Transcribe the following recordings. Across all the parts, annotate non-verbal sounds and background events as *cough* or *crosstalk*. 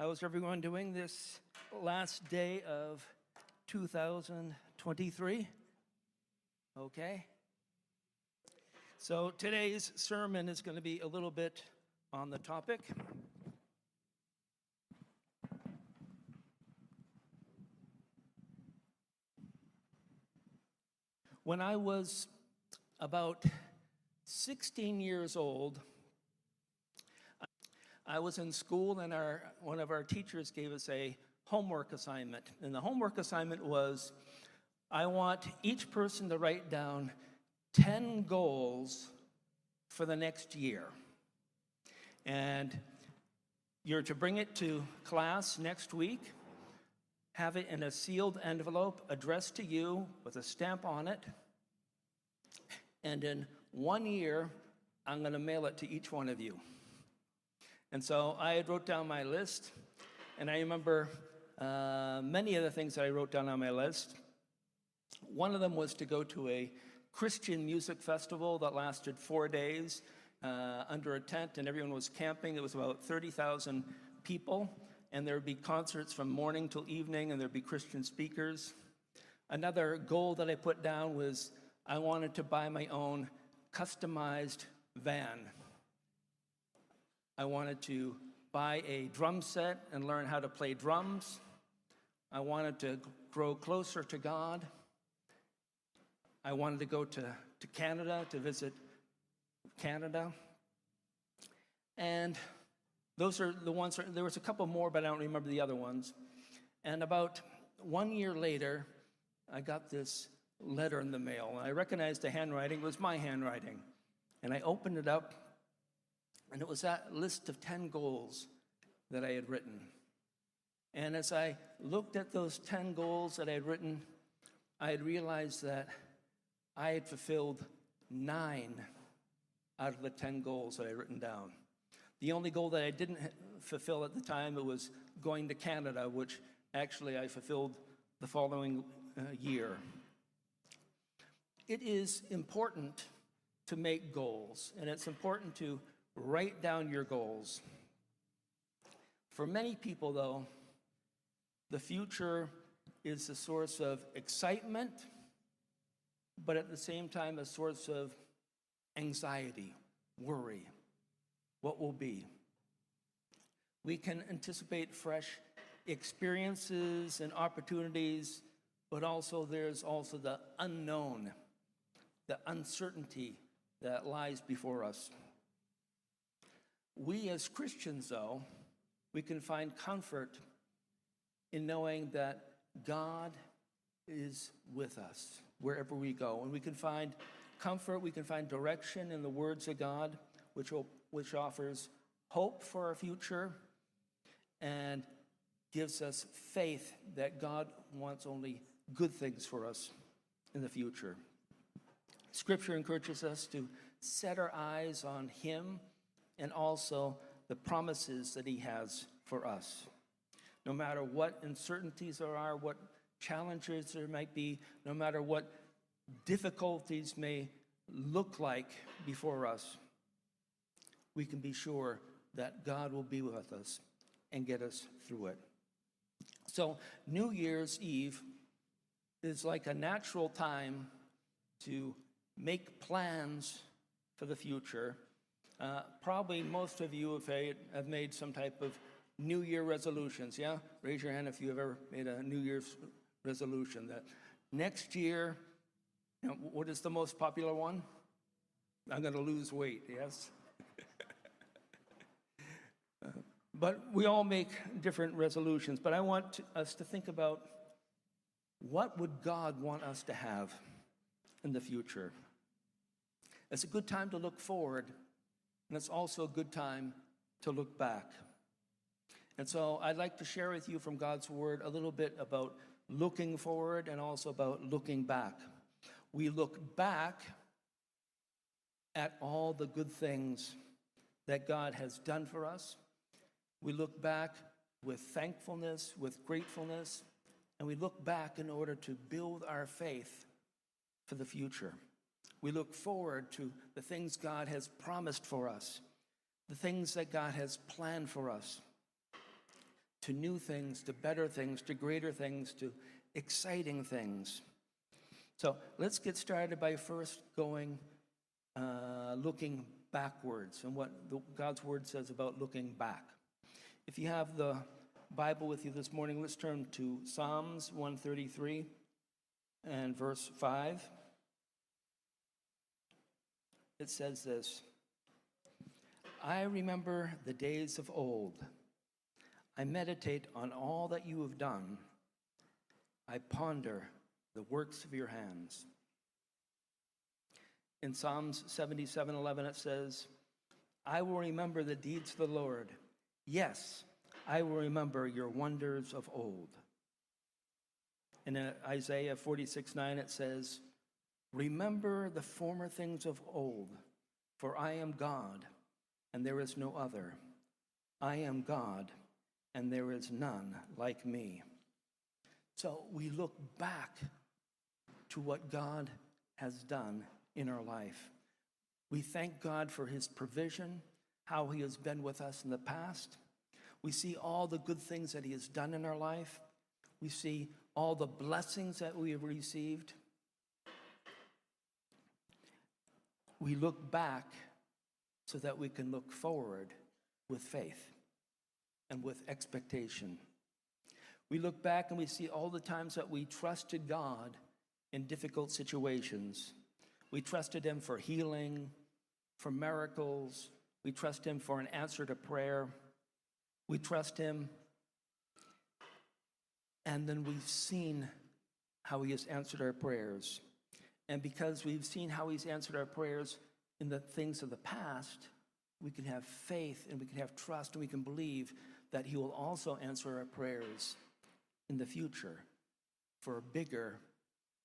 How's everyone doing this last day of 2023? Okay. So today's sermon is going to be a little bit on the topic. When I was about 16 years old, I was in school and our, one of our teachers gave us a homework assignment. And the homework assignment was I want each person to write down 10 goals for the next year. And you're to bring it to class next week, have it in a sealed envelope addressed to you with a stamp on it. And in one year, I'm going to mail it to each one of you. And so I had wrote down my list, and I remember uh, many of the things that I wrote down on my list. One of them was to go to a Christian music festival that lasted four days uh, under a tent, and everyone was camping. It was about 30,000 people, and there would be concerts from morning till evening, and there'd be Christian speakers. Another goal that I put down was I wanted to buy my own customized van. I wanted to buy a drum set and learn how to play drums. I wanted to grow closer to God. I wanted to go to, to Canada to visit Canada. And those are the ones, there was a couple more, but I don't remember the other ones. And about one year later, I got this letter in the mail. I recognized the handwriting, it was my handwriting. And I opened it up, and it was that list of 10 goals that I had written. And as I looked at those 10 goals that I had written, I had realized that I had fulfilled nine out of the 10 goals that I had written down. The only goal that I didn't fulfill at the time it was going to Canada, which actually I fulfilled the following uh, year. It is important to make goals, and it's important to write down your goals. For many people, though, the future is a source of excitement, but at the same time, a source of anxiety, worry. What will be? We can anticipate fresh experiences and opportunities, but also there's also the unknown, the uncertainty that lies before us. We as Christians, though, we can find comfort in knowing that God is with us wherever we go. And we can find comfort, we can find direction in the words of God, which, will, which offers hope for our future and gives us faith that God wants only good things for us in the future. Scripture encourages us to set our eyes on Him and also the promises that He has for us. No matter what uncertainties there are, what challenges there might be, no matter what difficulties may look like before us, we can be sure that God will be with us and get us through it. So, New Year's Eve is like a natural time to make plans for the future. Uh, probably most of you have, have made some type of New Year resolutions, yeah? Raise your hand if you have ever made a New Year's resolution that next year, you know, what is the most popular one? I'm going to lose weight, yes? *laughs* uh, but we all make different resolutions. But I want us to think about what would God want us to have in the future? It's a good time to look forward, and it's also a good time to look back. And so I'd like to share with you from God's Word a little bit about looking forward and also about looking back. We look back at all the good things that God has done for us. We look back with thankfulness, with gratefulness, and we look back in order to build our faith for the future. We look forward to the things God has promised for us, the things that God has planned for us. to new things, to better things, to greater things, to exciting things. So let's get started by first going, uh, looking backwards and what the, God's word says about looking back. If you have the Bible with you this morning, let's turn to Psalms 133 and verse 5. It says this I remember the days of old. I meditate on all that you have done. I ponder the works of your hands. In Psalms 77 11, it says, I will remember the deeds of the Lord. Yes, I will remember your wonders of old. And in Isaiah 46 9, it says, Remember the former things of old, for I am God, and there is no other. I am God, and there is none like me. So we look back to what God has done in our life. We thank God for his provision, how he has been with us in the past. We see all the good things that he has done in our life. We see all the blessings that we have received. We look back so that we can look forward with faith and with expectation. We look back and we see all the times that we trusted God in difficult situations. We trusted Him for healing, for miracles. We trust Him for an answer to prayer. We trust Him. And then we've seen how He has answered our prayers. And because we've seen how He's answered our prayers in the things of the past, we can have faith and we can have trust and we can believe that He will also answer our prayers in the future for bigger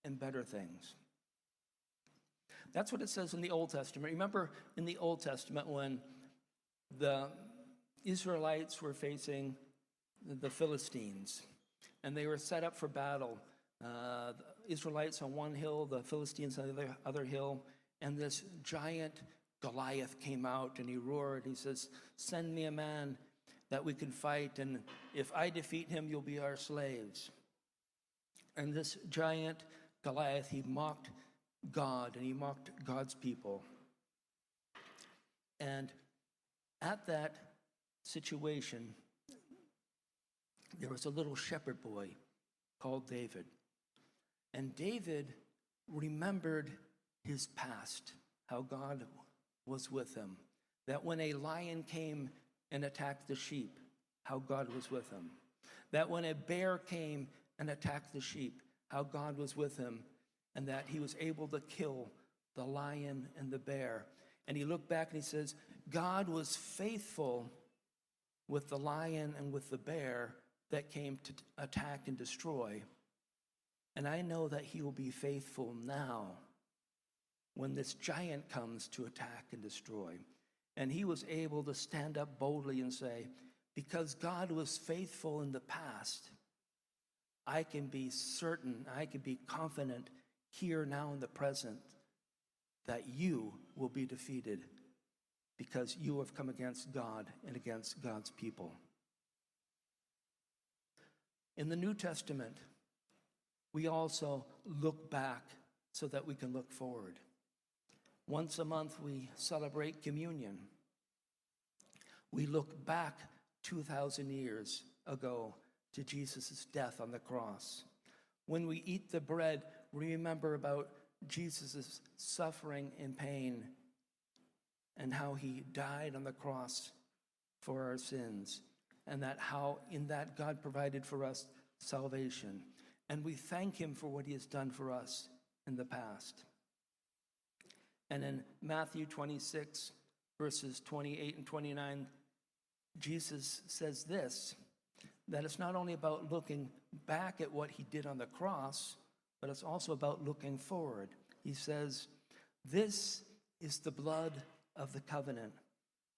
and better things. That's what it says in the Old Testament. Remember in the Old Testament when the Israelites were facing the Philistines and they were set up for battle. Uh, the Israelites on one hill, the Philistines on the other, other hill, and this giant Goliath came out and he roared. He says, Send me a man that we can fight, and if I defeat him, you'll be our slaves. And this giant Goliath, he mocked God and he mocked God's people. And at that situation, there was a little shepherd boy called David. And David remembered his past, how God was with him. That when a lion came and attacked the sheep, how God was with him. That when a bear came and attacked the sheep, how God was with him, and that he was able to kill the lion and the bear. And he looked back and he says, God was faithful with the lion and with the bear that came to attack and destroy. And I know that he will be faithful now when this giant comes to attack and destroy. And he was able to stand up boldly and say, Because God was faithful in the past, I can be certain, I can be confident here now in the present that you will be defeated because you have come against God and against God's people. In the New Testament, we also look back so that we can look forward. Once a month, we celebrate communion. We look back 2,000 years ago to Jesus' death on the cross. When we eat the bread, we remember about Jesus' suffering and pain and how he died on the cross for our sins, and that how in that God provided for us salvation. And we thank him for what he has done for us in the past. And in Matthew 26, verses 28 and 29, Jesus says this that it's not only about looking back at what he did on the cross, but it's also about looking forward. He says, This is the blood of the covenant,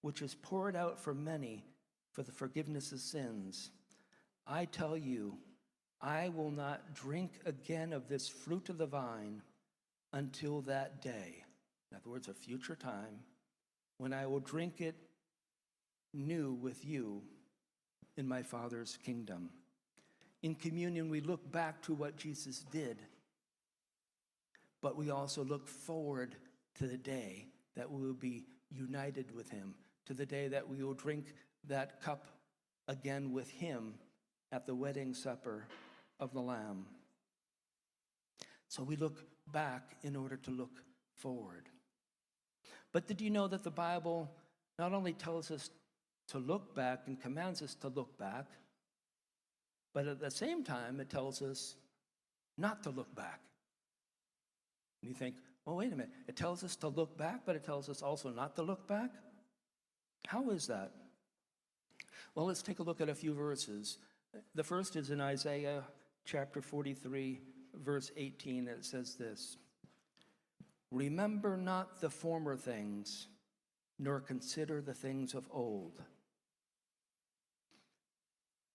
which is poured out for many for the forgiveness of sins. I tell you, I will not drink again of this fruit of the vine until that day. In other words, a future time when I will drink it new with you in my Father's kingdom. In communion, we look back to what Jesus did, but we also look forward to the day that we will be united with him, to the day that we will drink that cup again with him at the wedding supper of the Lamb. So we look back in order to look forward. But did you know that the Bible not only tells us to look back and commands us to look back, but at the same time, it tells us not to look back. And you think, well, wait a minute. It tells us to look back, but it tells us also not to look back? How is that? Well, let's take a look at a few verses. The first is in Isaiah chapter 43, verse 18. It says this Remember not the former things, nor consider the things of old.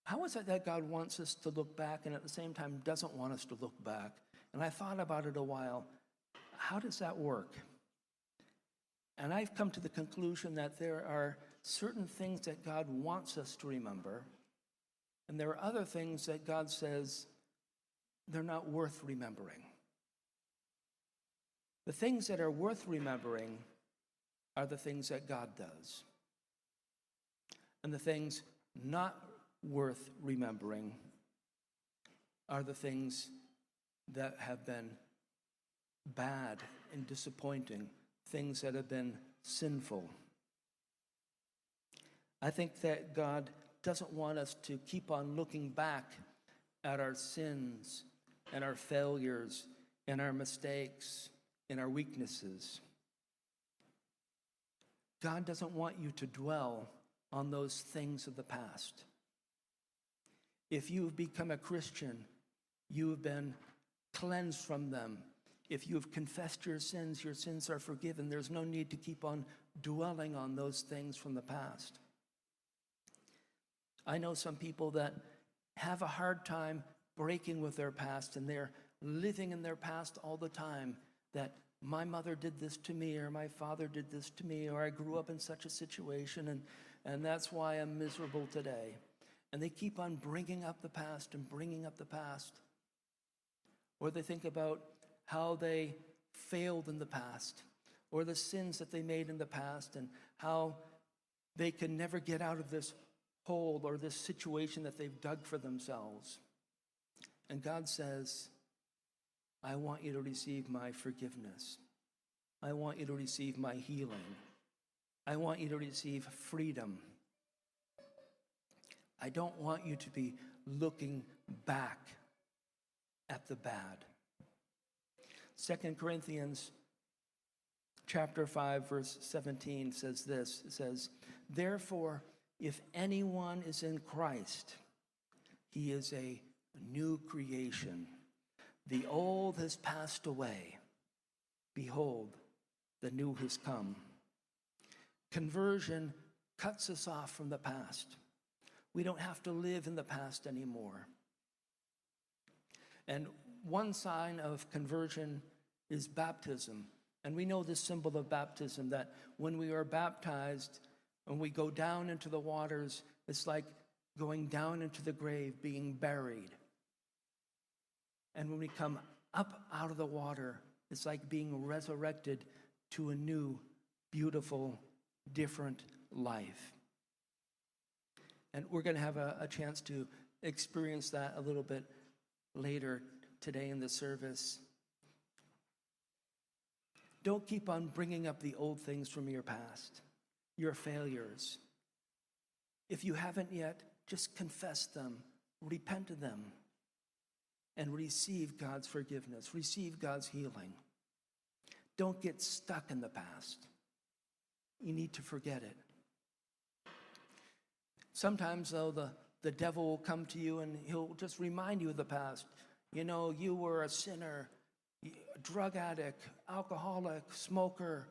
How is it that God wants us to look back and at the same time doesn't want us to look back? And I thought about it a while. How does that work? And I've come to the conclusion that there are certain things that God wants us to remember, and there are other things that God says they're not worth remembering. The things that are worth remembering are the things that God does. And the things not worth remembering are the things that have been bad and disappointing, things that have been sinful. I think that God doesn't want us to keep on looking back at our sins and our failures and our mistakes and our weaknesses. God doesn't want you to dwell on those things of the past. If you've become a Christian, you have been cleansed from them. If you have confessed your sins, your sins are forgiven. There's no need to keep on dwelling on those things from the past. I know some people that have a hard time breaking with their past and they're living in their past all the time that my mother did this to me or my father did this to me or I grew up in such a situation and, and that's why I'm miserable today. And they keep on bringing up the past and bringing up the past. Or they think about how they failed in the past or the sins that they made in the past and how they can never get out of this hole or this situation that they've dug for themselves. And God says, I want you to receive my forgiveness. I want you to receive my healing. I want you to receive freedom. I don't want you to be looking back at the bad. Second Corinthians chapter 5 verse 17 says this. It says, "Therefore, if anyone is in Christ, he is a new creation. The old has passed away. Behold, the new has come." Conversion cuts us off from the past. We don't have to live in the past anymore. And one sign of conversion is baptism. And we know this symbol of baptism that when we are baptized, when we go down into the waters, it's like going down into the grave, being buried. And when we come up out of the water, it's like being resurrected to a new, beautiful, different life. And we're going to have a, a chance to experience that a little bit later today in the service. Don't keep on bringing up the old things from your past, your failures. If you haven't yet, just confess them, repent of them, and receive God's forgiveness, receive God's healing. Don't get stuck in the past. You need to forget it. Sometimes, though, the, the devil will come to you and he'll just remind you of the past. You know, you were a sinner, drug addict, alcoholic, smoker.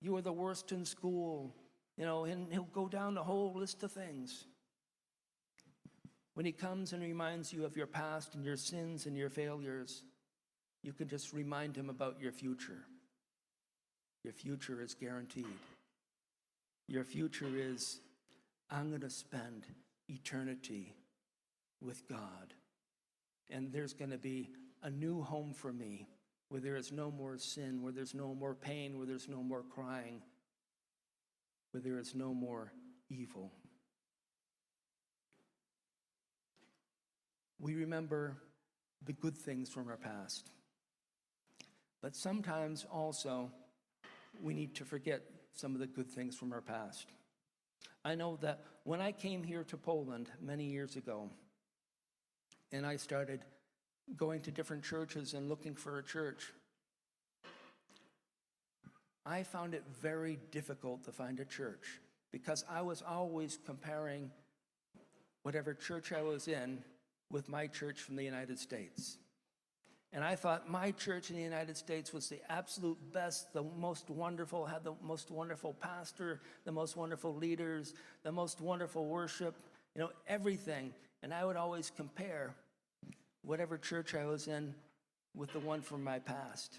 You were the worst in school. You know, and he'll go down the whole list of things. When he comes and reminds you of your past and your sins and your failures, you can just remind him about your future. Your future is guaranteed. Your future is I'm going to spend eternity with God. And there's going to be a new home for me where there is no more sin, where there's no more pain, where there's no more crying, where there is no more evil. We remember the good things from our past. But sometimes also, we need to forget some of the good things from our past. I know that when I came here to Poland many years ago, and I started going to different churches and looking for a church, I found it very difficult to find a church because I was always comparing whatever church I was in with my church from the United States. And I thought my church in the United States was the absolute best, the most wonderful, had the most wonderful pastor, the most wonderful leaders, the most wonderful worship, you know, everything. And I would always compare whatever church I was in with the one from my past.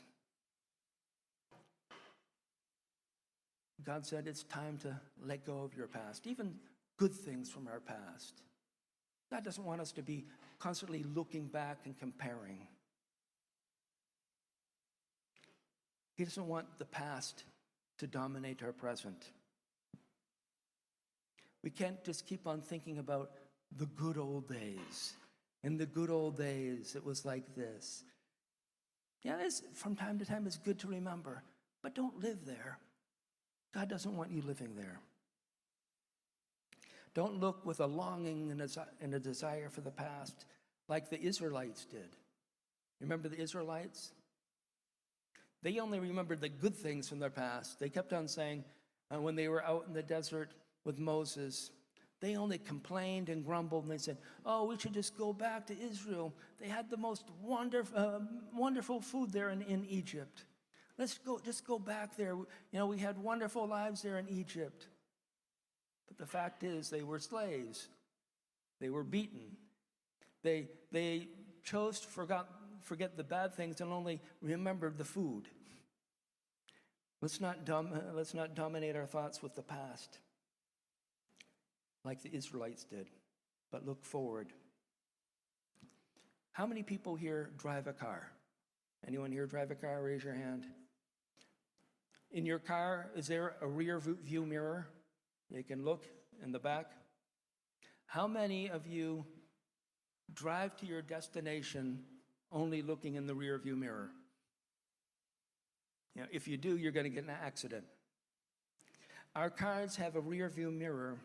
God said it's time to let go of your past, even good things from our past. God doesn't want us to be constantly looking back and comparing. He doesn't want the past to dominate our present. We can't just keep on thinking about the good old days. In the good old days, it was like this. Yeah, from time to time, it's good to remember, but don't live there. God doesn't want you living there. Don't look with a longing and a, desire for the past like the Israelites did. Remember the Israelites? They only remembered the good things from their past. They kept on saying, uh, when they were out in the desert with Moses, they only complained and grumbled and they said, Oh, we should just go back to Israel. They had the most wonderful, uh, wonderful food there in, in Egypt. Let's go, just go back there. You know, we had wonderful lives there in Egypt. But the fact is, they were slaves. They were beaten. They, they chose to forget, forget the bad things and only remembered the food. Let's not, dom- let's not dominate our thoughts with the past like the Israelites did, but look forward. How many people here drive a car? Anyone here drive a car? Raise your hand. In your car, is there a rear view mirror? You can look in the back. How many of you drive to your destination only looking in the rear view mirror? You know, if you do, you're going to get in an accident. Our cars have a rear view mirror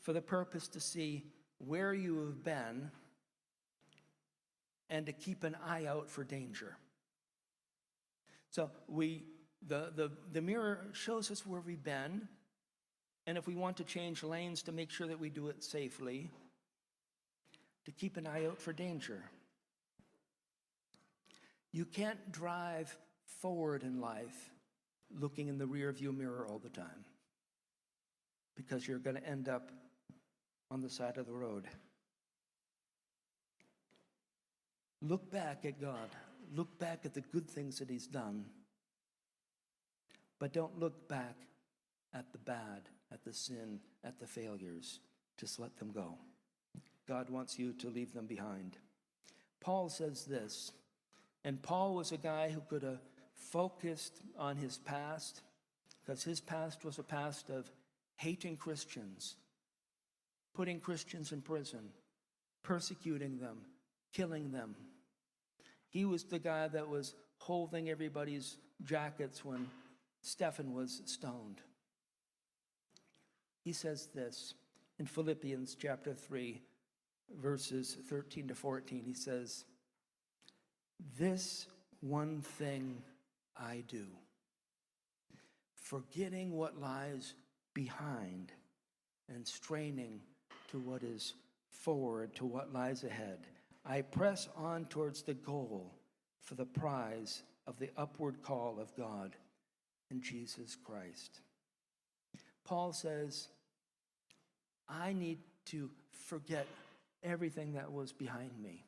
for the purpose to see where you have been and to keep an eye out for danger. So we the, the, the mirror shows us where we've been, and if we want to change lanes to make sure that we do it safely, to keep an eye out for danger. You can't drive forward in life looking in the rear view mirror all the time because you're going to end up on the side of the road. Look back at God. Look back at the good things that He's done. But don't look back at the bad, at the sin, at the failures. Just let them go. God wants you to leave them behind. Paul says this, and Paul was a guy who could have focused on his past because his past was a past of hating Christians, putting Christians in prison, persecuting them, killing them. He was the guy that was holding everybody's jackets when Stephen was stoned. He says this in Philippians chapter 3, verses 13 to 14. He says, This one thing I do, forgetting what lies behind and straining to what is forward, to what lies ahead. I press on towards the goal for the prize of the upward call of God in Jesus Christ. Paul says, I need to forget everything that was behind me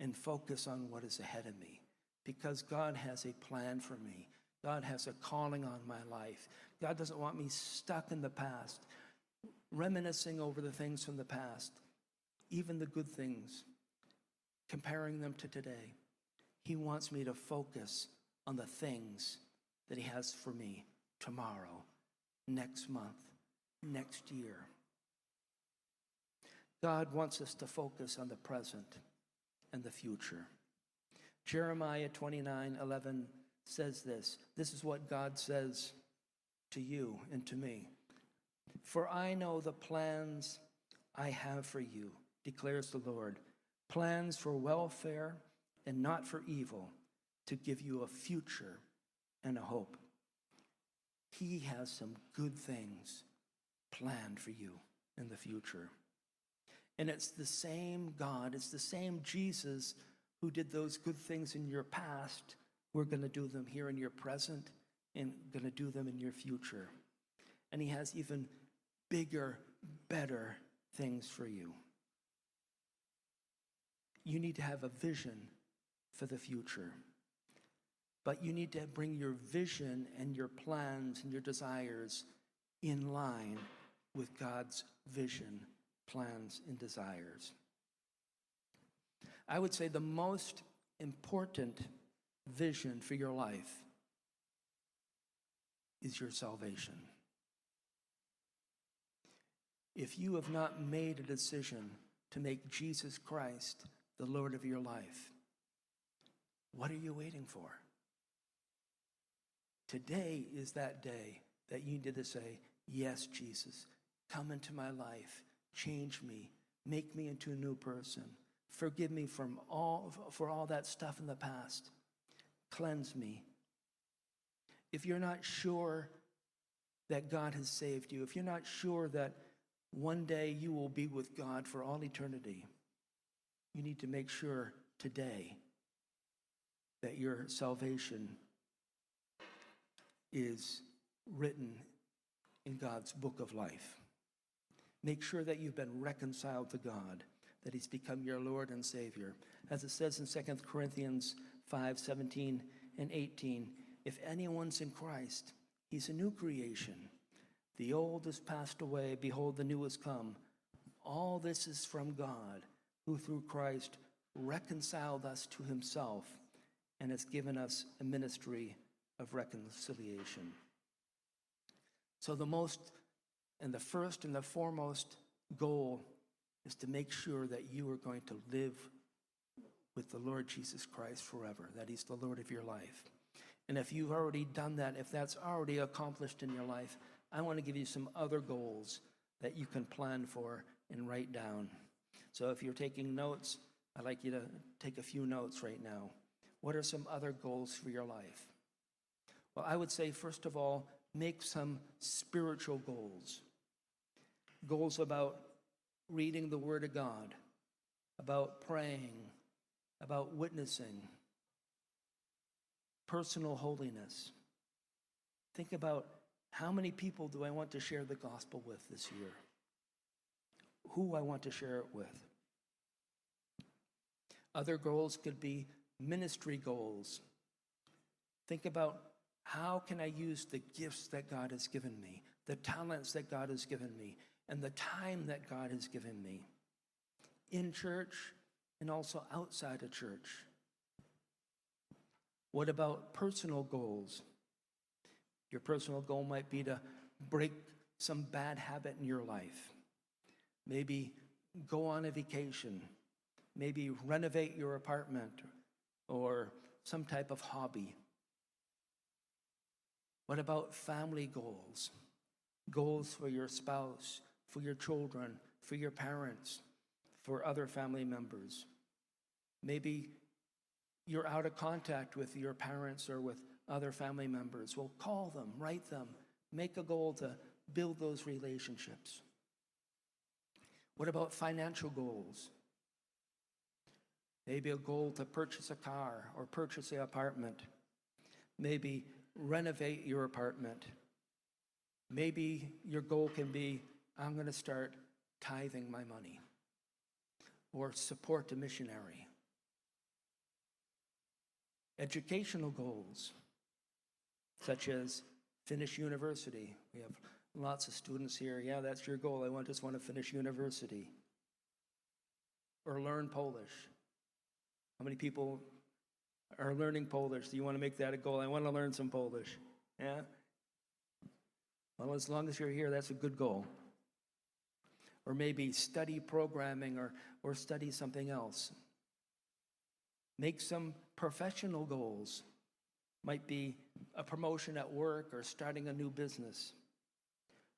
and focus on what is ahead of me because God has a plan for me. God has a calling on my life. God doesn't want me stuck in the past, reminiscing over the things from the past, even the good things, comparing them to today. He wants me to focus on the things that He has for me tomorrow, next month, next year. God wants us to focus on the present and the future. Jeremiah 29 11 says this. This is what God says to you and to me. For I know the plans I have for you, declares the Lord plans for welfare and not for evil, to give you a future and a hope. He has some good things planned for you in the future. And it's the same God, it's the same Jesus who did those good things in your past. We're going to do them here in your present and going to do them in your future. And He has even bigger, better things for you. You need to have a vision for the future. But you need to bring your vision and your plans and your desires in line with God's vision, plans, and desires. I would say the most important vision for your life is your salvation. If you have not made a decision to make Jesus Christ the Lord of your life, what are you waiting for? Today is that day that you need to say, Yes, Jesus, come into my life, change me, make me into a new person. Forgive me from all, for all that stuff in the past. Cleanse me. If you're not sure that God has saved you, if you're not sure that one day you will be with God for all eternity, you need to make sure today that your salvation is written in God's book of life. Make sure that you've been reconciled to God, that He's become your Lord and Savior. As it says in 2 Corinthians 5 17 and 18, if anyone's in Christ, he's a new creation. The old has passed away, behold, the new has come. All this is from God, who through Christ reconciled us to Himself and has given us a ministry of reconciliation. So, the most and the first and the foremost goal is to make sure that you are going to live with the Lord Jesus Christ forever, that He's the Lord of your life. And if you've already done that, if that's already accomplished in your life, I want to give you some other goals that you can plan for and write down. So if you're taking notes, I'd like you to take a few notes right now. What are some other goals for your life? Well, I would say, first of all, make some spiritual goals. Goals about reading the Word of God, about praying, about witnessing, personal holiness. Think about how many people do I want to share the gospel with this year? Who I want to share it with? Other goals could be ministry goals. Think about how can I use the gifts that God has given me, the talents that God has given me, and the time that God has given me in church and also outside of church? What about personal goals? Your personal goal might be to break some bad habit in your life. Maybe go on a vacation. Maybe renovate your apartment or some type of hobby. What about family goals? Goals for your spouse, for your children, for your parents, for other family members. Maybe you're out of contact with your parents or with other family members. Well, call them, write them, make a goal to build those relationships. What about financial goals? Maybe a goal to purchase a car or purchase an apartment. Maybe renovate your apartment. Maybe your goal can be I'm going to start tithing my money or support a missionary. Educational goals, such as finish university. We have Lots of students here, yeah, that's your goal. I just want to finish university or learn Polish. How many people are learning Polish? Do you want to make that a goal? I want to learn some Polish. Yeah? Well, as long as you're here, that's a good goal. Or maybe study programming or, or study something else. Make some professional goals. Might be a promotion at work or starting a new business.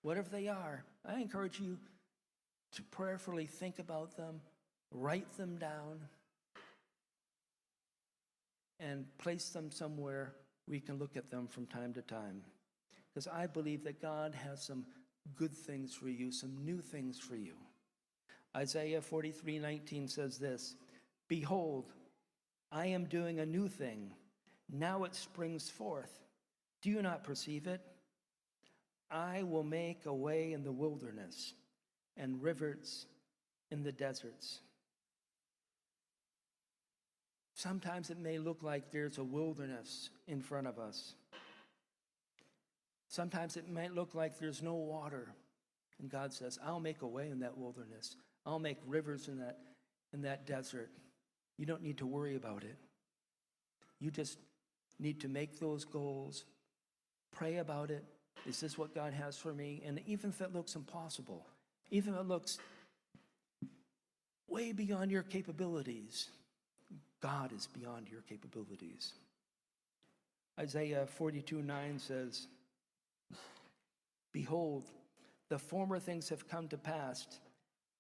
Whatever they are, I encourage you to prayerfully think about them, write them down, and place them somewhere we can look at them from time to time. Because I believe that God has some good things for you, some new things for you. Isaiah 43 19 says this Behold, I am doing a new thing. Now it springs forth. Do you not perceive it? I will make a way in the wilderness and rivers in the deserts. Sometimes it may look like there's a wilderness in front of us. Sometimes it might look like there's no water. And God says, I'll make a way in that wilderness. I'll make rivers in that, in that desert. You don't need to worry about it. You just need to make those goals, pray about it. Is this what God has for me? And even if it looks impossible, even if it looks way beyond your capabilities, God is beyond your capabilities. Isaiah 42 9 says, Behold, the former things have come to pass,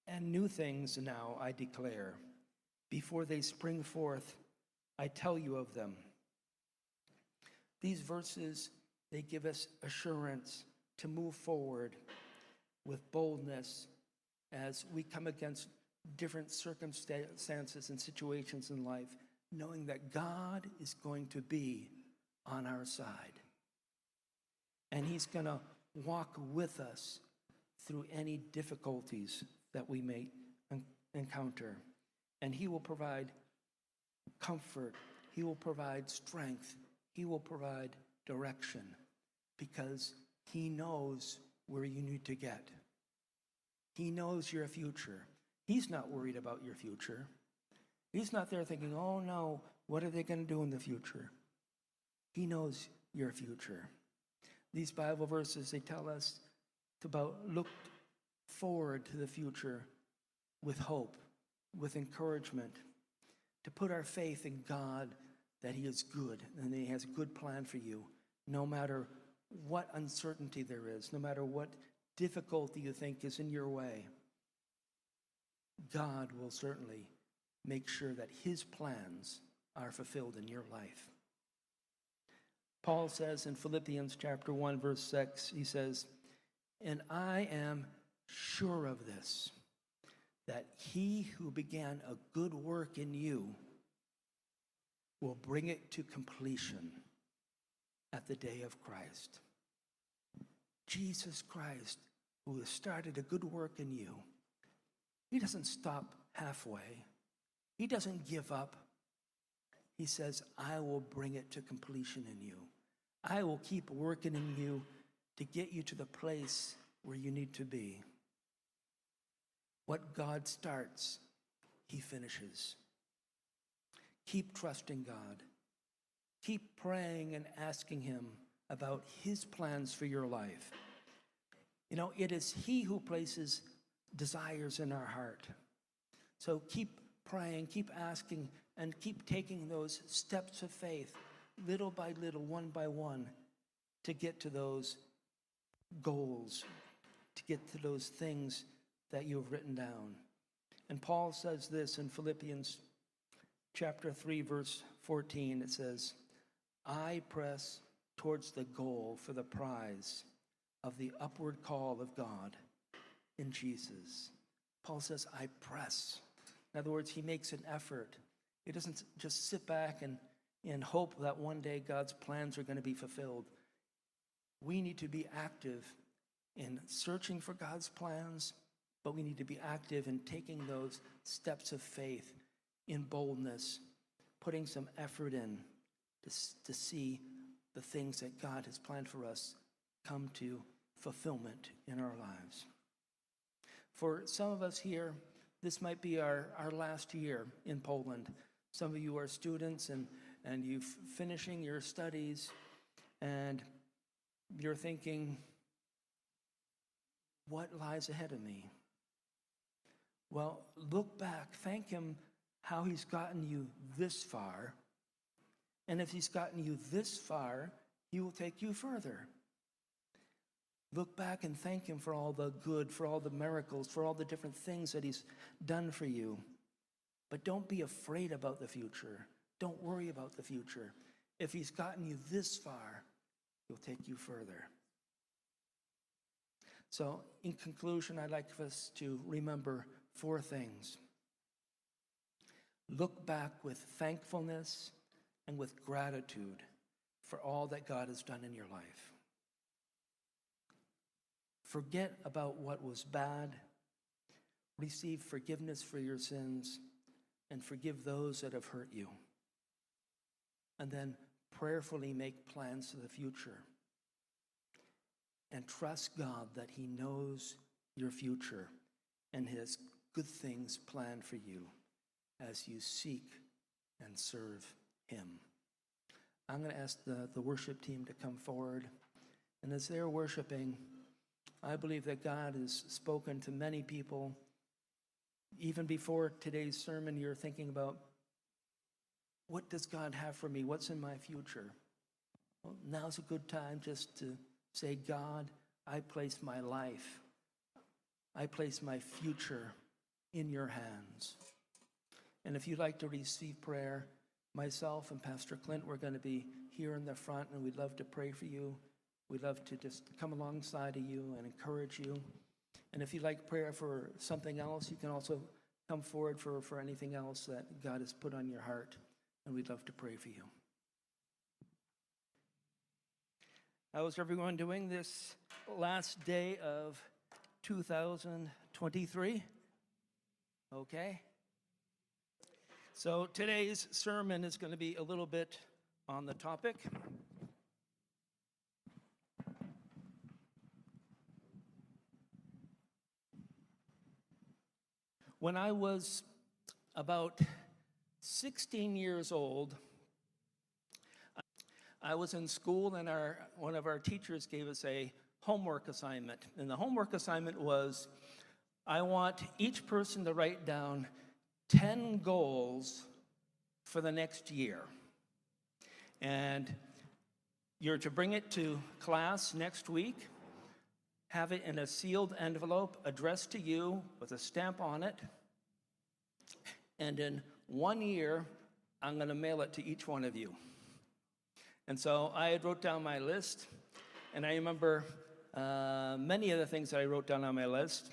and new things now I declare. Before they spring forth, I tell you of them. These verses, they give us assurance to move forward with boldness as we come against different circumstances and situations in life, knowing that God is going to be on our side. And He's going to walk with us through any difficulties that we may encounter. And He will provide comfort, He will provide strength, He will provide direction because He knows where you need to get. He knows your future. He's not worried about your future. He's not there thinking, oh no, what are they going to do in the future? He knows your future. These Bible verses, they tell us to about look forward to the future with hope, with encouragement, to put our faith in God that He is good and that He has a good plan for you, no matter what uncertainty there is, no matter what difficulty you think is in your way. God will certainly make sure that His plans are fulfilled in your life. Paul says in Philippians chapter 1 verse 6 he says and I am sure of this that he who began a good work in you will bring it to completion at the day of Christ. Jesus Christ, who has started a good work in you, he doesn't stop halfway. He doesn't give up. He says, I will bring it to completion in you. I will keep working in you to get you to the place where you need to be. What God starts, He finishes. Keep trusting God. Keep praying and asking Him about His plans for your life. You know, it is He who places desires in our heart. So keep praying, keep asking, and keep taking those steps of faith, little by little, one by one, to get to those goals, to get to those things that you've written down. And Paul says this in Philippians chapter 3, verse 14. It says, I press towards the goal for the prize of the upward call of God in Jesus. Paul says, I press. In other words, he makes an effort. He doesn't just sit back and, and hope that one day God's plans are going to be fulfilled. We need to be active in searching for God's plans, but we need to be active in taking those steps of faith in boldness, putting some effort in to, to see the things that God has planned for us come to fulfillment in our lives. For some of us here, this might be our, our last year in Poland. Some of you are students and, and you're finishing your studies, and you're thinking, what lies ahead of me? Well, look back, thank Him how He's gotten you this far. And if He's gotten you this far, He will take you further. Look back and thank Him for all the good, for all the miracles, for all the different things that He's done for you. But don't be afraid about the future. Don't worry about the future. If He's gotten you this far, He'll take you further. So, in conclusion, I'd like us to remember four things. Look back with thankfulness and with gratitude for all that God has done in your life. Forget about what was bad. Receive forgiveness for your sins and forgive those that have hurt you. And then prayerfully make plans for the future. And trust God that He knows your future and has good things planned for you as you seek and serve Him. I'm going to ask the, the worship team to come forward. And as they're worshiping, I believe that God has spoken to many people. Even before today's sermon, you're thinking about what does God have for me? What's in my future? Well, now's a good time just to say, God, I place my life, I place my future in your hands. And if you'd like to receive prayer, myself and Pastor Clint, we're going to be here in the front, and we'd love to pray for you. We'd love to just come alongside of you and encourage you. And if you'd like prayer for something else, you can also come forward for, for anything else that God has put on your heart, and we'd love to pray for you. How's everyone doing this last day of 2023? Okay. So today's sermon is going to be a little bit on the topic. When I was about 16 years old, I was in school and our, one of our teachers gave us a homework assignment. And the homework assignment was I want each person to write down 10 goals for the next year. And you're to bring it to class next week, have it in a sealed envelope addressed to you with a stamp on it. And in one year, I'm going to mail it to each one of you. And so I wrote down my list, and I remember uh, many of the things that I wrote down on my list.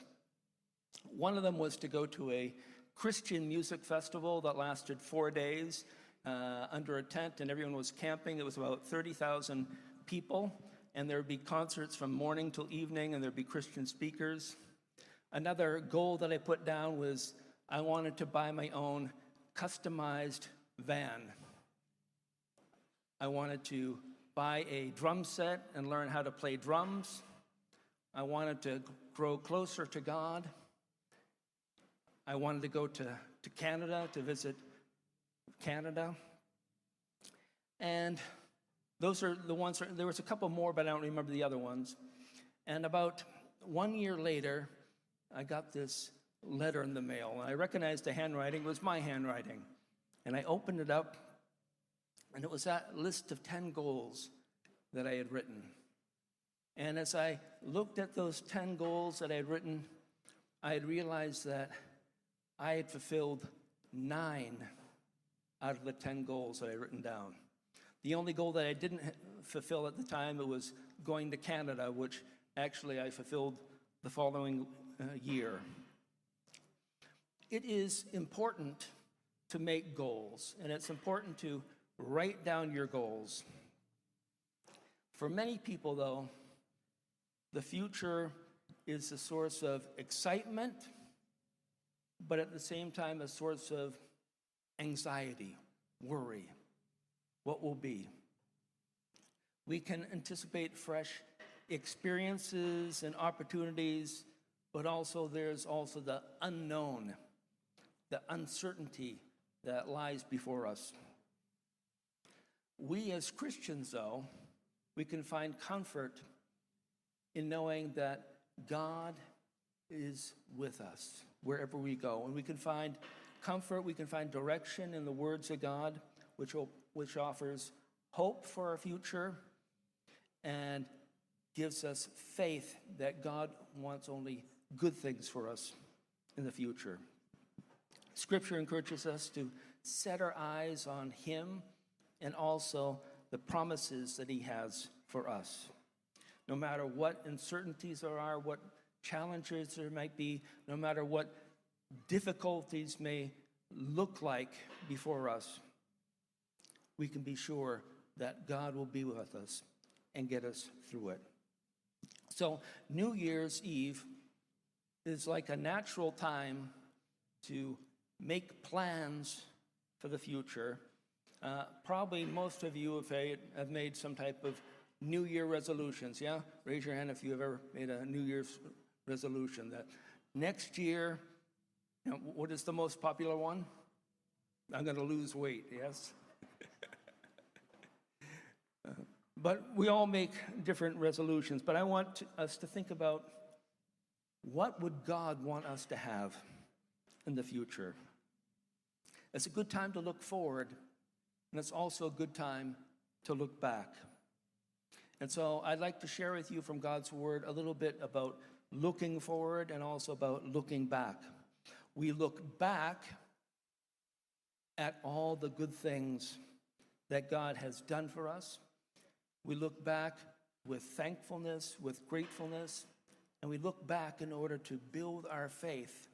One of them was to go to a Christian music festival that lasted four days uh, under a tent, and everyone was camping. It was about 30,000 people, and there would be concerts from morning till evening, and there'd be Christian speakers. Another goal that I put down was I wanted to buy my own customized van. I wanted to buy a drum set and learn how to play drums. I wanted to grow closer to God. I wanted to go to, to Canada to visit Canada. And those are the ones, there was a couple more, but I don't remember the other ones. And about one year later, I got this letter in the mail. And I recognized the handwriting it was my handwriting. And I opened it up, and it was that list of 10 goals that I had written. And as I looked at those 10 goals that I had written, I had realized that I had fulfilled nine out of the 10 goals that I had written down. The only goal that I didn't fulfill at the time it was going to Canada, which actually I fulfilled the following uh, year. It is important to make goals, and it's important to write down your goals. For many people, though, the future is a source of excitement but at the same time, a source of anxiety, worry. What will be? We can anticipate fresh experiences and opportunities, but also there's also the unknown, the uncertainty that lies before us. We as Christians, though, we can find comfort in knowing that God is with us wherever we go. And we can find comfort, we can find direction in the words of God, which, which offers hope for our future and gives us faith that God wants only good things for us in the future. Scripture encourages us to set our eyes on Him and also the promises that He has for us. No matter what uncertainties there are, what challenges there might be, no matter what difficulties may look like before us, we can be sure that God will be with us and get us through it. So, New Year's Eve is like a natural time to make plans for the future. Uh, probably most of you have, have made some type of New Year resolutions, yeah? Raise your hand if you've ever made a New Year's resolution that next year, you know, what is the most popular one? I'm going to lose weight, yes? *laughs* uh, but we all make different resolutions. But I want to, us to think about what would God want us to have in the future? It's a good time to look forward, and it's also a good time to look back. And so I'd like to share with you from God's Word a little bit about looking forward and also about looking back. We look back at all the good things that God has done for us. We look back with thankfulness, with gratefulness, and we look back in order to build our faith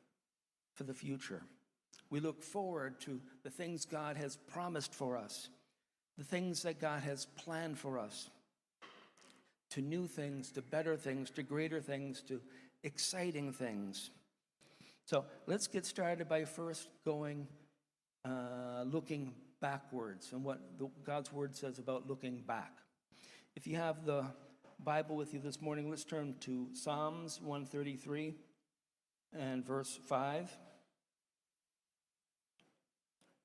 for the future. We look forward to the things God has promised for us, the things that God has planned for us, to new things, to better things, to greater things, to exciting things. So let's get started by first going, uh, looking backwards and what the, God's word says about looking back. If you have the Bible with you this morning, let's turn to Psalms 133 and verse 5.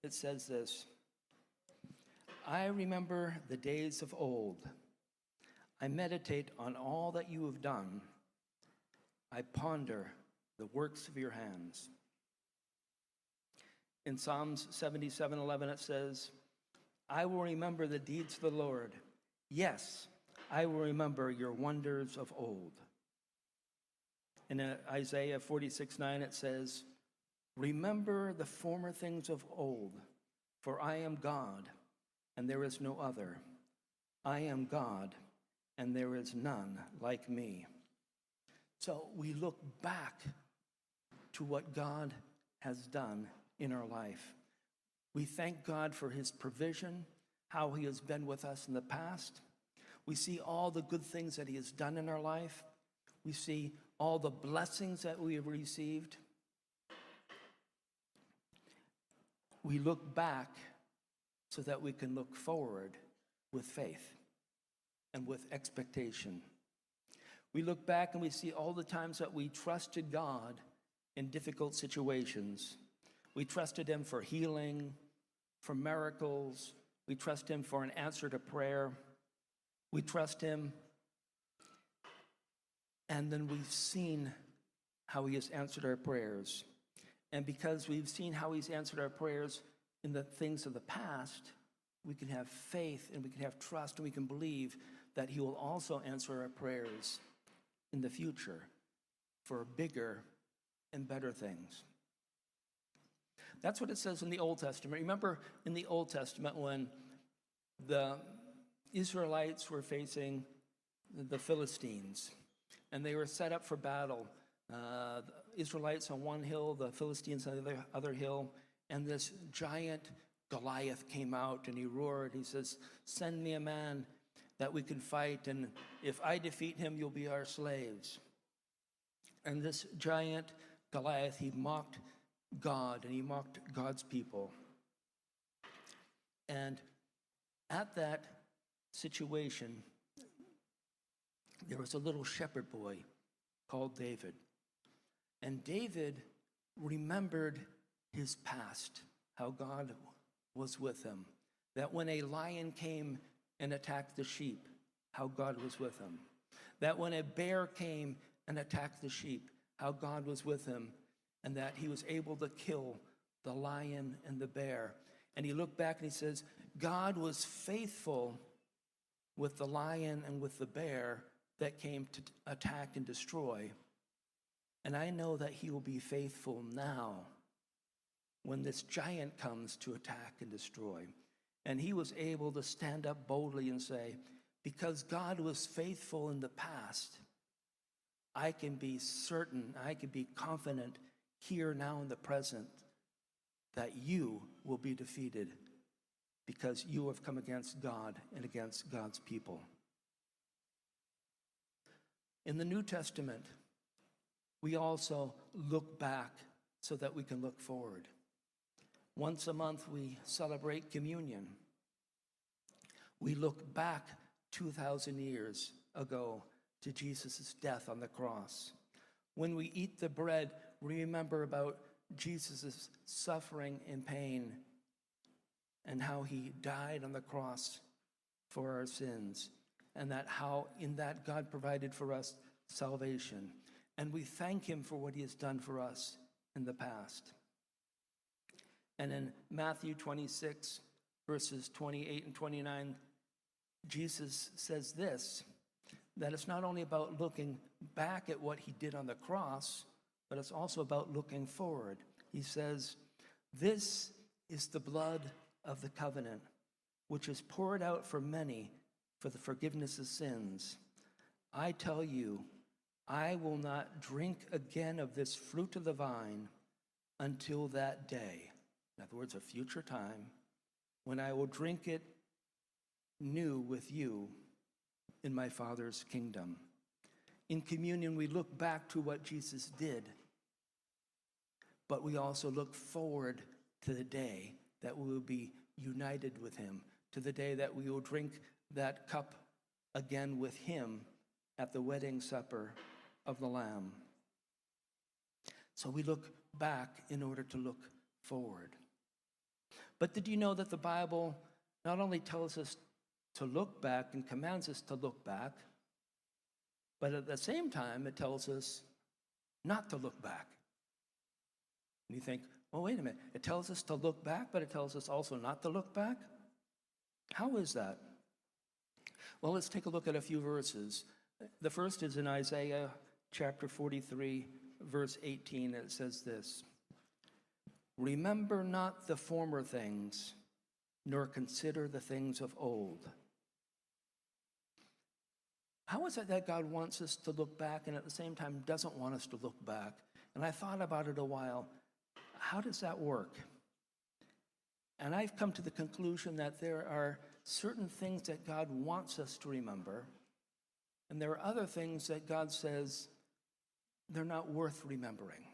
It says this I remember the days of old. I meditate on all that you have done. I ponder the works of your hands. In Psalms 77 11, it says, I will remember the deeds of the Lord. Yes, I will remember your wonders of old. In Isaiah 46 9, it says, Remember the former things of old, for I am God, and there is no other. I am God, and there is none like me. So we look back to what God has done in our life. We thank God for his provision, how he has been with us in the past. We see all the good things that he has done in our life. We see all the blessings that we have received. We look back so that we can look forward with faith and with expectation. We look back and we see all the times that we trusted God in difficult situations. We trusted Him for healing, for miracles. We trust Him for an answer to prayer. We trust Him. And then we've seen how He has answered our prayers. And because we've seen how He's answered our prayers in the things of the past, we can have faith and we can have trust and we can believe that He will also answer our prayers in the future for bigger and better things. That's what it says in the Old Testament. Remember in the Old Testament when the Israelites were facing the Philistines and they were set up for battle. Uh, Israelites on one hill, the Philistines on the other hill, and this giant Goliath came out and he roared. He says, Send me a man that we can fight, and if I defeat him, you'll be our slaves. And this giant Goliath, he mocked God and he mocked God's people. And at that situation, there was a little shepherd boy called David. And David remembered his past, how God was with him. That when a lion came and attacked the sheep, how God was with him. That when a bear came and attacked the sheep, how God was with him. And that he was able to kill the lion and the bear. And he looked back and he says, God was faithful with the lion and with the bear that came to attack and destroy. And I know that he will be faithful now when this giant comes to attack and destroy. And he was able to stand up boldly and say, Because God was faithful in the past, I can be certain, I can be confident here now in the present that you will be defeated because you have come against God and against God's people. In the New Testament, we also look back so that we can look forward. Once a month, we celebrate communion. We look back 2,000 years ago to Jesus' death on the cross. When we eat the bread, we remember about Jesus' suffering and pain and how he died on the cross for our sins, and that how in that God provided for us salvation. And we thank him for what he has done for us in the past. And in Matthew 26, verses 28 and 29, Jesus says this that it's not only about looking back at what he did on the cross, but it's also about looking forward. He says, This is the blood of the covenant, which is poured out for many for the forgiveness of sins. I tell you, I will not drink again of this fruit of the vine until that day. In other words, a future time when I will drink it new with you in my Father's kingdom. In communion, we look back to what Jesus did, but we also look forward to the day that we will be united with him, to the day that we will drink that cup again with him at the wedding supper of the Lamb. So we look back in order to look forward. But did you know that the Bible not only tells us to look back and commands us to look back, but at the same time, it tells us not to look back. And you think, well, wait a minute. It tells us to look back, but it tells us also not to look back? How is that? Well, let's take a look at a few verses. The first is in Isaiah chapter 43, verse 18. It says this Remember not the former things, nor consider the things of old. How is it that God wants us to look back and at the same time doesn't want us to look back? And I thought about it a while. How does that work? And I've come to the conclusion that there are certain things that God wants us to remember, and there are other things that God says they're not worth remembering.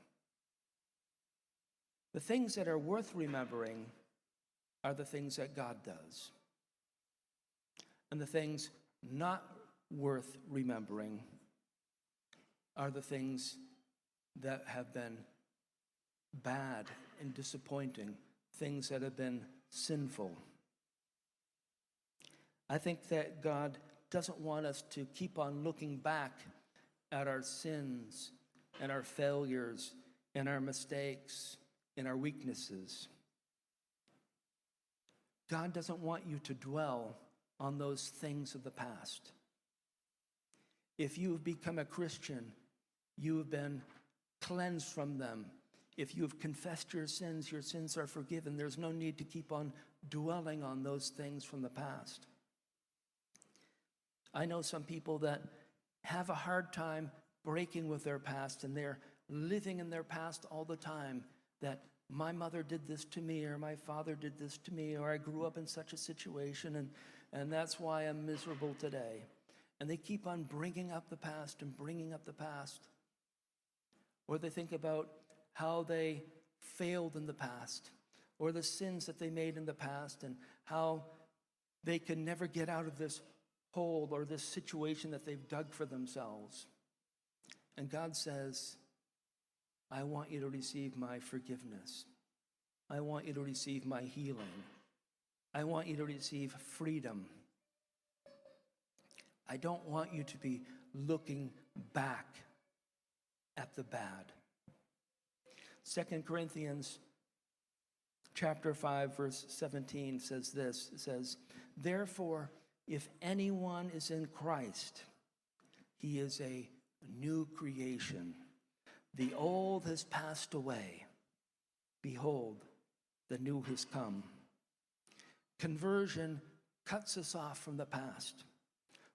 The things that are worth remembering are the things that God does. And the things not worth remembering are the things that have been bad and disappointing, things that have been sinful. I think that God doesn't want us to keep on looking back at our sins and our failures and our mistakes and our weaknesses. God doesn't want you to dwell on those things of the past. If you have become a Christian, you have been cleansed from them. If you have confessed your sins, your sins are forgiven. There's no need to keep on dwelling on those things from the past. I know some people that have a hard time breaking with their past and they're living in their past all the time that my mother did this to me or my father did this to me or I grew up in such a situation and, and that's why I'm miserable today. And they keep on bringing up the past and bringing up the past. Or they think about how they failed in the past or the sins that they made in the past and how they can never get out of this hole or this situation that they've dug for themselves. And God says, I want you to receive my forgiveness. I want you to receive my healing. I want you to receive freedom. I don't want you to be looking back at the bad. Second Corinthians chapter 5 verse 17 says this it says therefore if anyone is in Christ he is a new creation. The old has passed away. Behold the new has come. Conversion cuts us off from the past.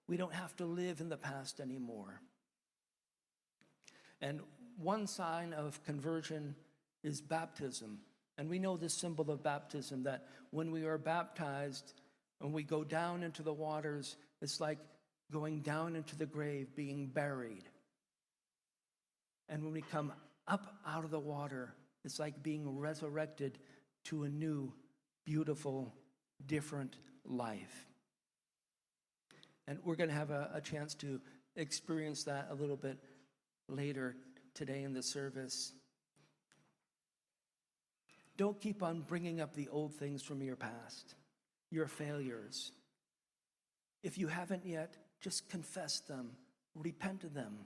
We don't have to live in the past anymore. And one sign of conversion is baptism. And we know this symbol of baptism that when we are baptized, when we go down into the waters, it's like going down into the grave, being buried. And when we come up out of the water, it's like being resurrected to a new, beautiful, different life. And we're going to have a, a chance to experience that a little bit later today in the service. Don't keep on bringing up the old things from your past, your failures. If you haven't yet, just confess them, repent of them,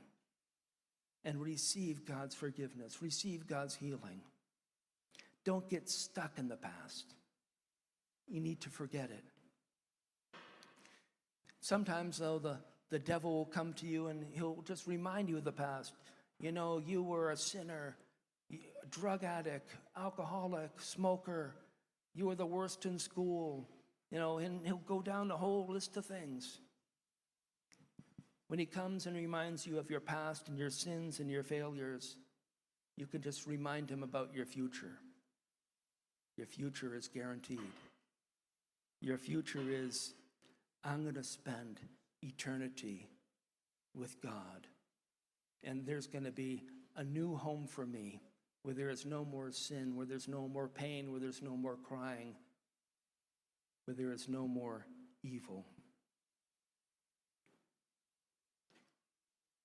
and receive God's forgiveness, receive God's healing. Don't get stuck in the past. You need to forget it. Sometimes, though, the, the devil will come to you and he'll just remind you of the past. You know, you were a sinner drug addict, alcoholic, smoker. You were the worst in school. You know, and he'll go down the whole list of things. When he comes and reminds you of your past and your sins and your failures, you can just remind him about your future. Your future is guaranteed. Your future is, I'm going to spend eternity with God. And there's going to be a new home for me where there is no more sin, where there's no more pain, where there's no more crying, where there is no more evil.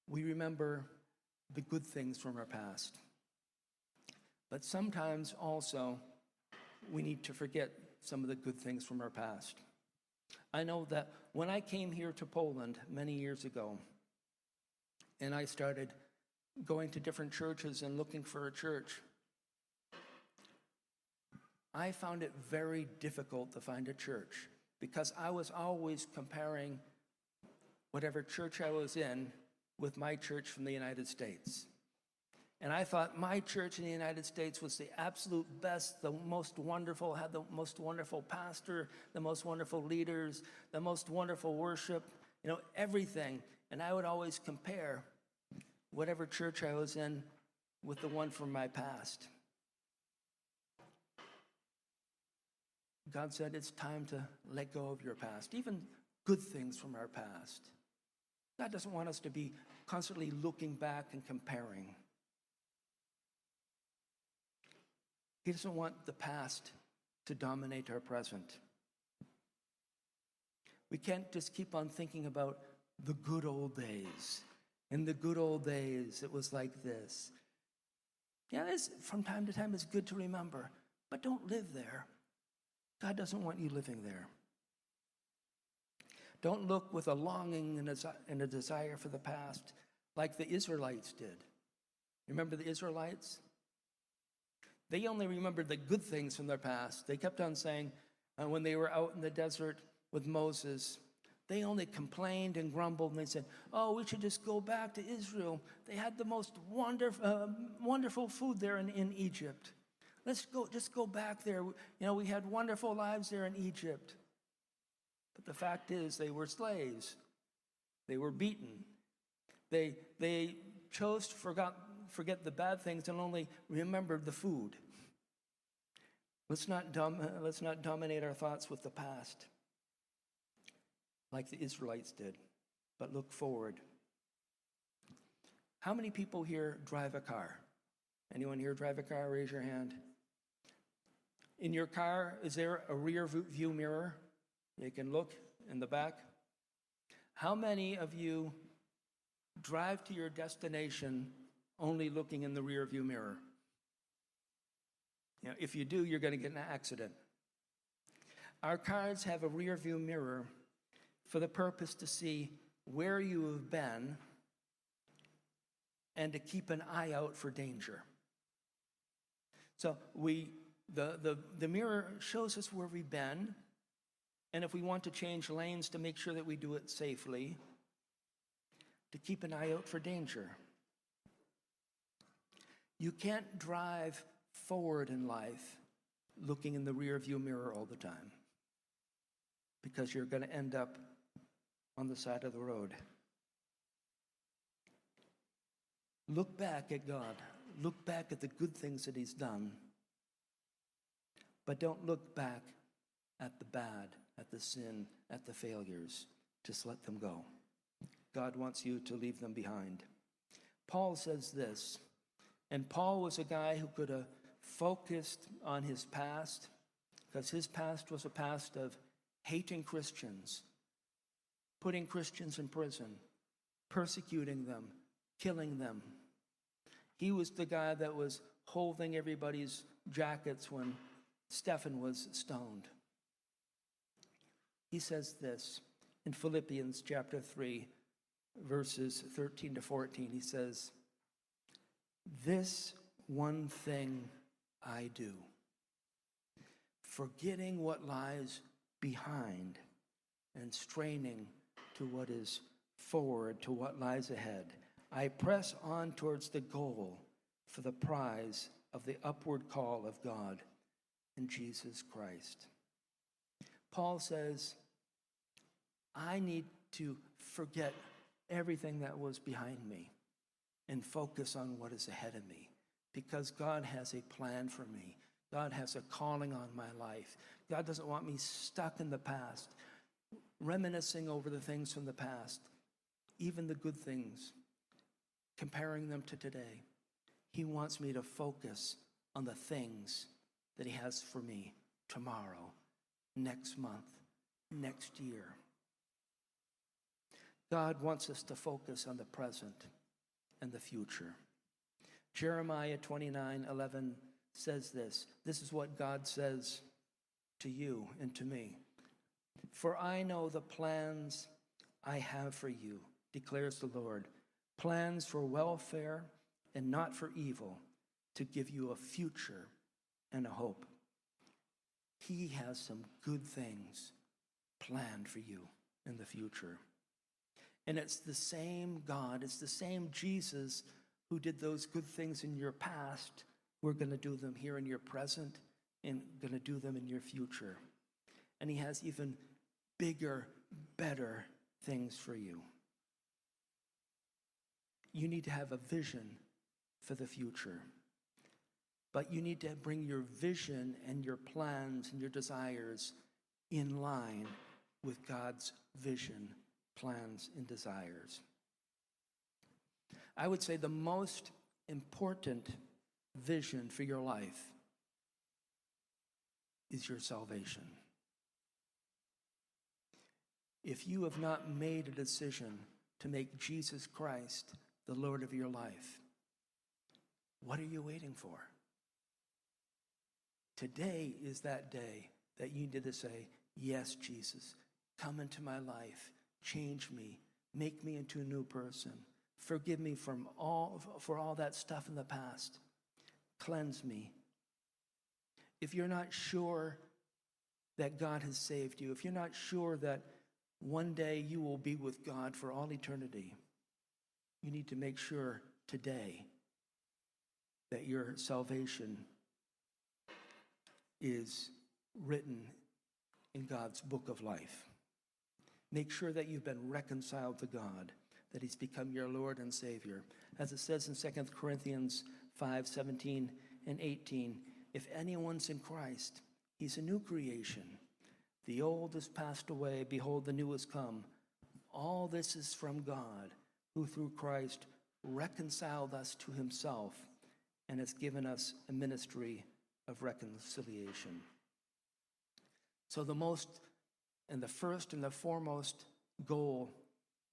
We remember the good things from our past. But sometimes also we need to forget some of the good things from our past. I know that when I came here to Poland many years ago, and I started going to different churches and looking for a church. I found it very difficult to find a church because I was always comparing whatever church I was in with my church from the United States. And I thought my church in the United States was the absolute best, the most wonderful, had the most wonderful pastor, the most wonderful leaders, the most wonderful worship, you know, everything. And I would always compare whatever church I was in with the one from my past. God said it's time to let go of your past, even good things from our past. God doesn't want us to be constantly looking back and comparing. He doesn't want the past to dominate our present. We can't just keep on thinking about the good old days in the good old days, it was like this. Yeah, from time to time, it's good to remember, but don't live there. God doesn't want you living there. Don't look with a longing and a, desire for the past like the Israelites did. Remember the Israelites? They only remembered the good things from their past. They kept on saying, uh, when they were out in the desert with Moses, they only complained and grumbled and they said, Oh, we should just go back to Israel. They had the most wonderful, uh, wonderful food there in, in Egypt. Let's go, just go back there. You know, we had wonderful lives there in Egypt. But the fact is, they were slaves, they were beaten. They, they chose to forget, forget the bad things and only remembered the food. Let's not, dom- let's not dominate our thoughts with the past like the Israelites did, but look forward. How many people here drive a car? Anyone here drive a car? Raise your hand. In your car, is there a rear view mirror? You can look in the back. How many of you drive to your destination only looking in the rearview mirror? You know, if you do, you're going to get an accident. Our cars have a rearview mirror for the purpose to see where you have been and to keep an eye out for danger. So we, the, the, the mirror shows us where we've been, and if we want to change lanes to make sure that we do it safely, to keep an eye out for danger. You can't drive forward in life looking in the rearview mirror all the time because you're going to end up on the side of the road. Look back at God. Look back at the good things that He's done. But don't look back at the bad, at the sin, at the failures. Just let them go. God wants you to leave them behind. Paul says this, and Paul was a guy who could have focused on his past because his past was a past of hating Christians, putting Christians in prison, persecuting them, killing them. He was the guy that was holding everybody's jackets when Stephen was stoned. He says this in Philippians chapter 3, verses 13 to 14. He says, This one thing I do, forgetting what lies behind and straining to what is forward, to what lies ahead. I press on towards the goal for the prize of the upward call of God in Jesus Christ. Paul says, I need to forget everything that was behind me and focus on what is ahead of me because God has a plan for me. God has a calling on my life. God doesn't want me stuck in the past, reminiscing over the things from the past, even the good things, comparing them to today. He wants me to focus on the things that He has for me tomorrow, next month, next year. God wants us to focus on the present and the future. Jeremiah 29 11 says this. This is what God says to you and to me. For I know the plans I have for you, declares the Lord plans for welfare and not for evil, to give you a future and a hope. He has some good things planned for you in the future. And it's the same God, it's the same Jesus who did those good things in your past. We're going to do them here in your present and going to do them in your future. And He has even bigger, better things for you. You need to have a vision for the future. But you need to bring your vision and your plans and your desires in line with God's vision plans, and desires. I would say the most important vision for your life is your salvation. If you have not made a decision to make Jesus Christ the Lord of your life, what are you waiting for? Today is that day that you need to say, Yes, Jesus, come into my life. Change me. Make me into a new person. Forgive me from all, for all that stuff in the past. Cleanse me. If you're not sure that God has saved you, if you're not sure that one day you will be with God for all eternity, you need to make sure today that your salvation is written in God's book of life. Make sure that you've been reconciled to God, that He's become your Lord and Savior. As it says in 2 Corinthians 5 17 and 18, if anyone's in Christ, he's a new creation. The old has passed away, behold, the new has come. All this is from God, who through Christ reconciled us to himself and has given us a ministry of reconciliation. So, the most and the first and the foremost goal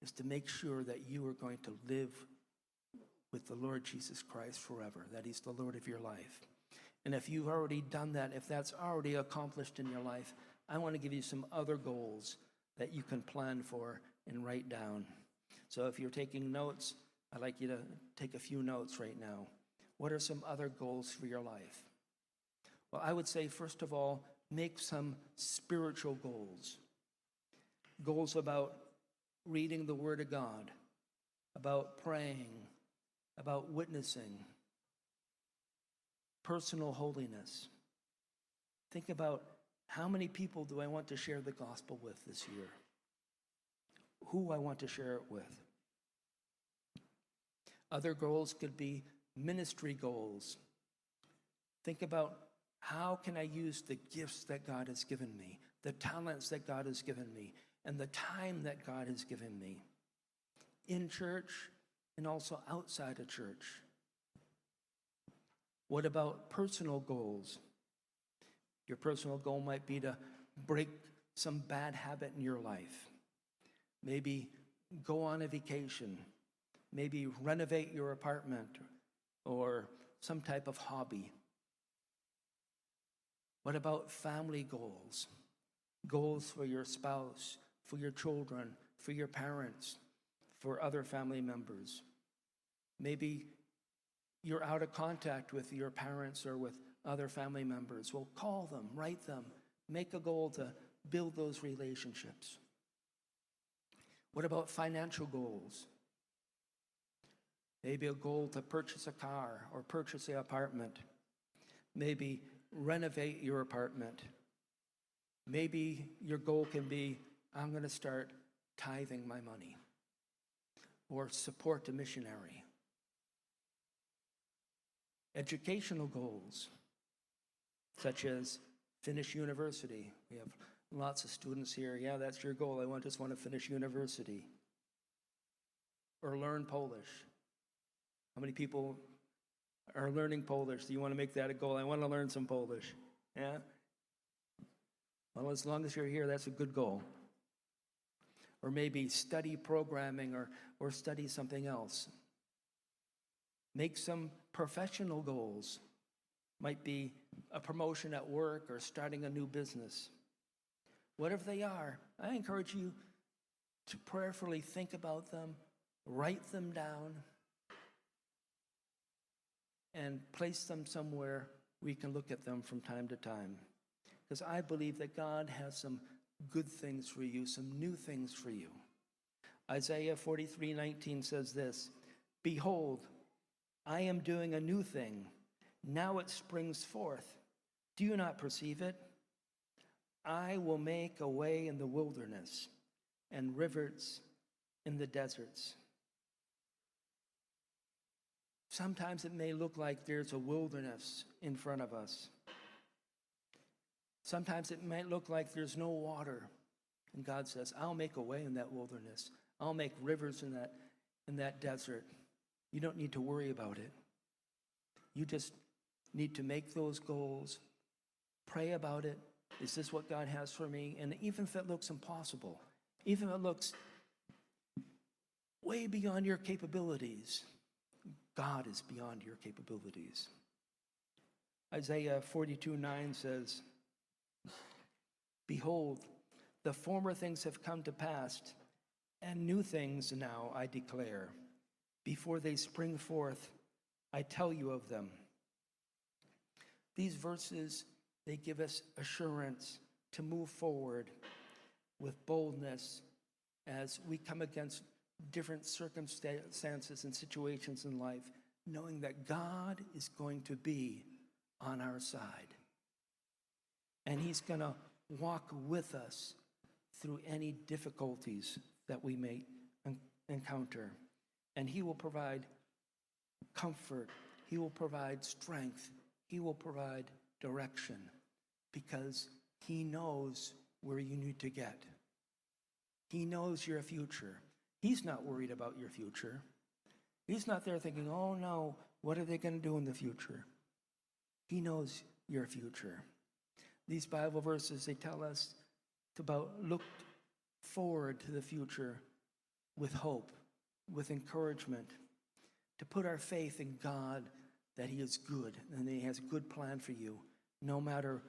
is to make sure that you are going to live with the Lord Jesus Christ forever, that He's the Lord of your life. And if you've already done that, if that's already accomplished in your life, I want to give you some other goals that you can plan for and write down. So if you're taking notes, I'd like you to take a few notes right now. What are some other goals for your life? Well, I would say, first of all, make some spiritual goals. Goals about reading the Word of God, about praying, about witnessing, personal holiness. Think about how many people do I want to share the gospel with this year? Who I want to share it with. Other goals could be ministry goals. Think about how can I use the gifts that God has given me, the talents that God has given me, and the time that God has given me in church and also outside of church. What about personal goals? Your personal goal might be to break some bad habit in your life. Maybe go on a vacation. Maybe renovate your apartment or some type of hobby. What about family goals? Goals for your spouse, for your children, for your parents, for other family members. Maybe you're out of contact with your parents or with other family members. Well, call them, write them, make a goal to build those relationships. What about financial goals? Maybe a goal to purchase a car or purchase an apartment. Maybe renovate your apartment. Maybe your goal can be I'm going to start tithing my money or support a missionary. Educational goals, such as finish university. We have lots of students here. Yeah, that's your goal. I want, just want to finish university. Or learn Polish. How many people are learning Polish? Do you want to make that a goal? I want to learn some Polish. Yeah? Well, as long as you're here, that's a good goal. Or maybe study programming or, or study something else. Make some professional goals. Might be a promotion at work or starting a new business. Whatever they are, I encourage you to prayerfully think about them, write them down, and place them somewhere we can look at them from time to time. Because I believe that God has some good things for you, some new things for you. Isaiah 43 19 says this Behold, I am doing a new thing. Now it springs forth. Do you not perceive it? I will make a way in the wilderness and rivers in the deserts. Sometimes it may look like there's a wilderness in front of us. Sometimes it might look like there's no water. And God says, I'll make a way in that wilderness. I'll make rivers in that, in that desert. You don't need to worry about it. You just need to make those goals, pray about it. Is this what God has for me? And even if it looks impossible, even if it looks way beyond your capabilities, God is beyond your capabilities. Isaiah 42 9 says, Behold, the former things have come to pass, and new things now I declare. Before they spring forth, I tell you of them. These verses, they give us assurance to move forward with boldness as we come against different circumstances and situations in life, knowing that God is going to be on our side. And He's going to walk with us through any difficulties that we may encounter. And He will provide comfort, He will provide strength, He will provide direction because He knows where you need to get. He knows your future. He's not worried about your future. He's not there thinking, oh no, what are they going to do in the future? He knows your future. These Bible verses, they tell us about look forward to the future with hope, with encouragement, to put our faith in God that He is good and He has a good plan for you, no matter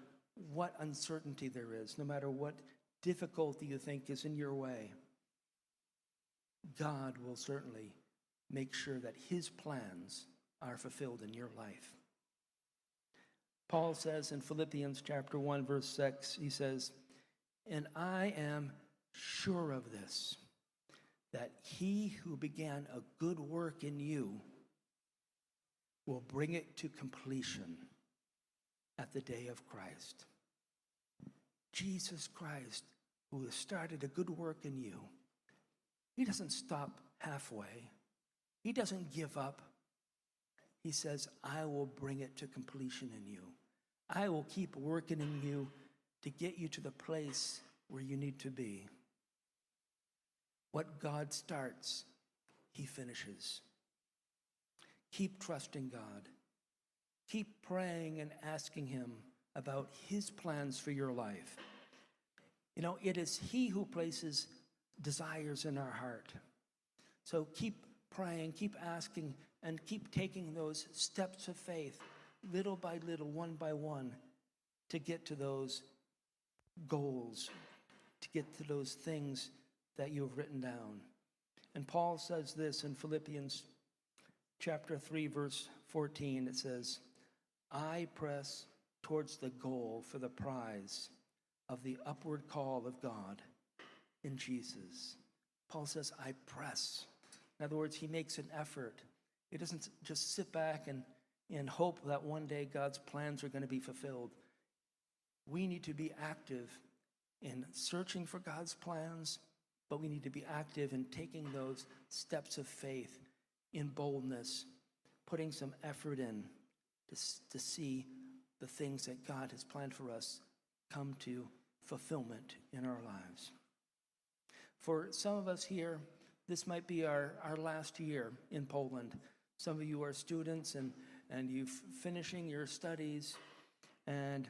what uncertainty there is, no matter what difficulty you think is in your way. God will certainly make sure that His plans are fulfilled in your life. Paul says in Philippians chapter 1 verse 6 he says and I am sure of this that he who began a good work in you will bring it to completion at the day of Christ. Jesus Christ, who has started a good work in you, he doesn't stop halfway. He doesn't give up. He says, I will bring it to completion in you. I will keep working in you to get you to the place where you need to be. What God starts, He finishes. Keep trusting God. Keep praying and asking Him about His plans for your life. You know, it is He who places desires in our heart. So keep praying, keep asking, and keep taking those steps of faith, little by little, one by one, to get to those goals, to get to those things that you have written down. And Paul says this in Philippians chapter 3, verse 14. It says, I press towards the goal for the prize of the upward call of God in Jesus. Paul says, I press. In other words, he makes an effort. He doesn't just sit back and, and hope that one day God's plans are going to be fulfilled. We need to be active in searching for God's plans, but we need to be active in taking those steps of faith in boldness, putting some effort in to, to see the things that God has planned for us come to fulfillment in our lives. For some of us here, this might be our, our last year in Poland. Some of you are students and, and you're finishing your studies and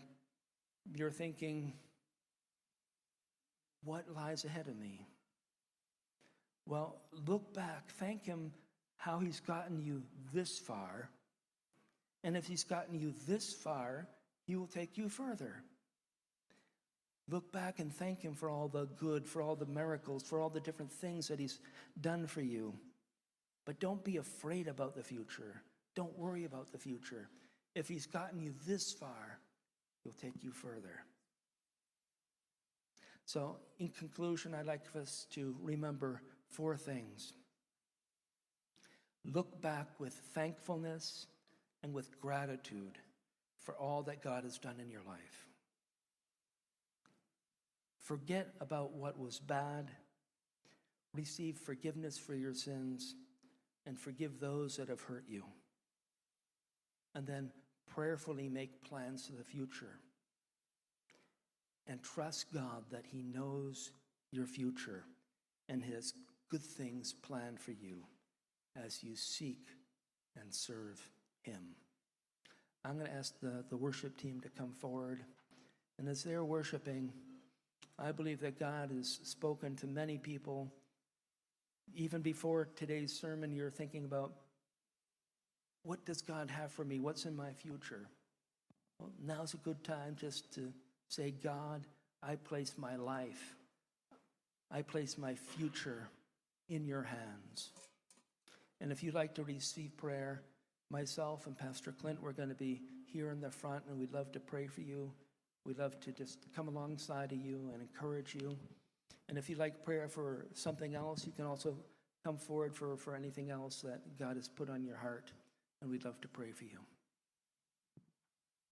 you're thinking, what lies ahead of me? Well, look back, thank Him how He's gotten you this far. And if He's gotten you this far, He will take you further. Look back and thank Him for all the good, for all the miracles, for all the different things that He's done for you. But don't be afraid about the future. Don't worry about the future. If He's gotten you this far, He'll take you further. So, in conclusion, I'd like us to remember four things. Look back with thankfulness and with gratitude for all that God has done in your life. Forget about what was bad, receive forgiveness for your sins, and forgive those that have hurt you. And then prayerfully make plans for the future. And trust God that He knows your future and has good things planned for you as you seek and serve Him. I'm going to ask the, the worship team to come forward. And as they're worshiping, I believe that God has spoken to many people. Even before today's sermon, you're thinking about what does God have for me? What's in my future? Well, now's a good time just to say, God, I place my life, I place my future in your hands. And if you'd like to receive prayer, myself and Pastor Clint, we're going to be here in the front, and we'd love to pray for you. We'd love to just come alongside of you and encourage you. And if you'd like prayer for something else, you can also come forward for, for anything else that God has put on your heart, and we'd love to pray for you.